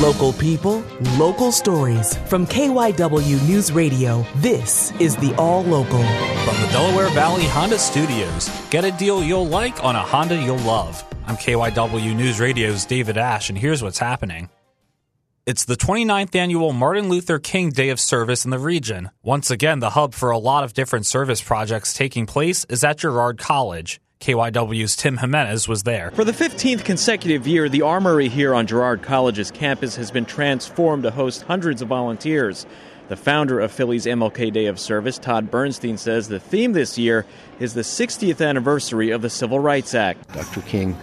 Local people, local stories. From KYW News Radio, this is the All Local. From the Delaware Valley Honda Studios, get a deal you'll like on a Honda you'll love. I'm KYW News Radio's David Ash, and here's what's happening. It's the 29th annual Martin Luther King Day of Service in the region. Once again, the hub for a lot of different service projects taking place is at Girard College. KYW's Tim Jimenez was there. For the 15th consecutive year, the armory here on Girard College's campus has been transformed to host hundreds of volunteers. The founder of Philly's MLK Day of Service, Todd Bernstein, says the theme this year is the 60th anniversary of the Civil Rights Act. Dr. King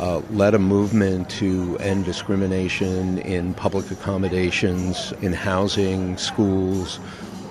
uh, led a movement to end discrimination in public accommodations, in housing, schools,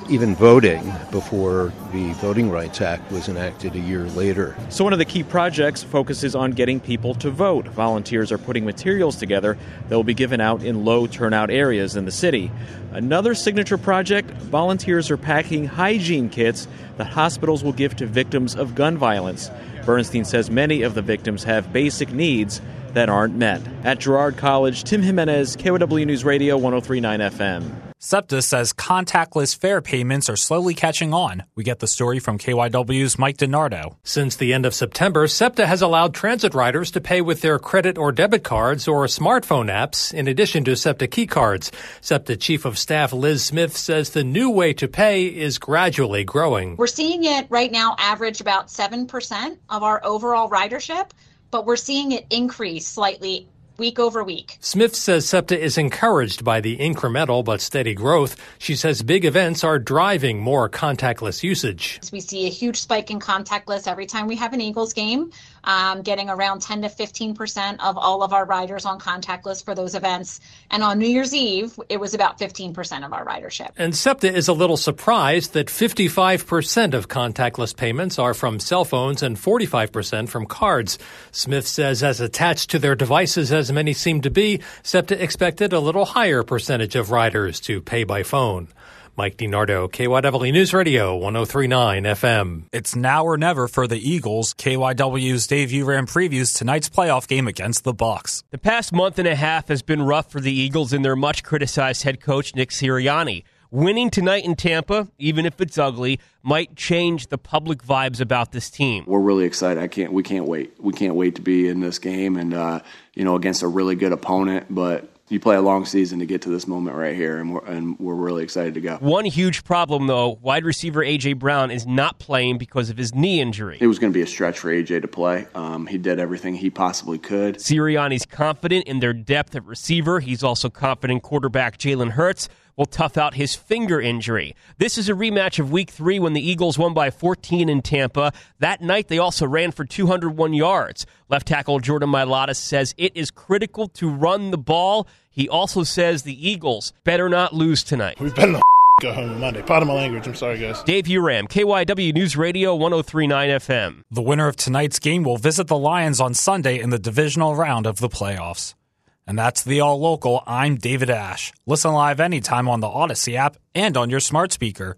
even voting before the Voting Rights Act was enacted a year later. So, one of the key projects focuses on getting people to vote. Volunteers are putting materials together that will be given out in low turnout areas in the city. Another signature project volunteers are packing hygiene kits that hospitals will give to victims of gun violence. Bernstein says many of the victims have basic needs that aren't met. At Girard College, Tim Jimenez, KYW News Radio 1039 FM. SEPTA says contactless fare payments are slowly catching on. We get the story from KYW's Mike DeNardo. Since the end of September, SEPTA has allowed transit riders to pay with their credit or debit cards or smartphone apps in addition to SEPTA key cards. SEPTA Chief of Staff Liz Smith says the new way to pay is gradually growing. We're seeing it right now average about 7% of our overall ridership, but we're seeing it increase slightly week over week. Smith says SEPTA is encouraged by the incremental but steady growth. She says big events are driving more contactless usage. We see a huge spike in contactless every time we have an Eagles game, um, getting around 10 to 15 percent of all of our riders on contactless for those events. And on New Year's Eve, it was about 15 percent of our ridership. And SEPTA is a little surprised that 55 percent of contactless payments are from cell phones and 45 percent from cards. Smith says as attached to their devices as many seem to be, SEPTA expected a little higher percentage of riders to pay by phone. Mike DeNardo, KYW News Radio, 1039 FM. It's now or never for the Eagles. KYW's Dave Uram previews tonight's playoff game against the Bucs. The past month and a half has been rough for the Eagles and their much criticized head coach Nick Sirianni. Winning tonight in Tampa, even if it's ugly, might change the public vibes about this team. We're really excited. I can't. We can't wait. We can't wait to be in this game and uh, you know against a really good opponent. But you play a long season to get to this moment right here, and we're, and we're really excited to go. One huge problem, though, wide receiver A.J. Brown is not playing because of his knee injury. It was going to be a stretch for A.J. to play. Um, he did everything he possibly could. Sirianni's confident in their depth at receiver. He's also confident quarterback Jalen Hurts will tough out his finger injury. This is a rematch of week three when the Eagles won by 14 in Tampa. That night, they also ran for 201 yards. Left tackle Jordan Mailata says it is critical to run the ball. He also says the Eagles better not lose tonight. We better not go home on Monday. Pardon my language. I'm sorry, guys. Dave Uram, KYW News Radio 1039 FM. The winner of tonight's game will visit the Lions on Sunday in the divisional round of the playoffs. And that's the All Local. I'm David Ash. Listen live anytime on the Audacy app and on your smart speaker.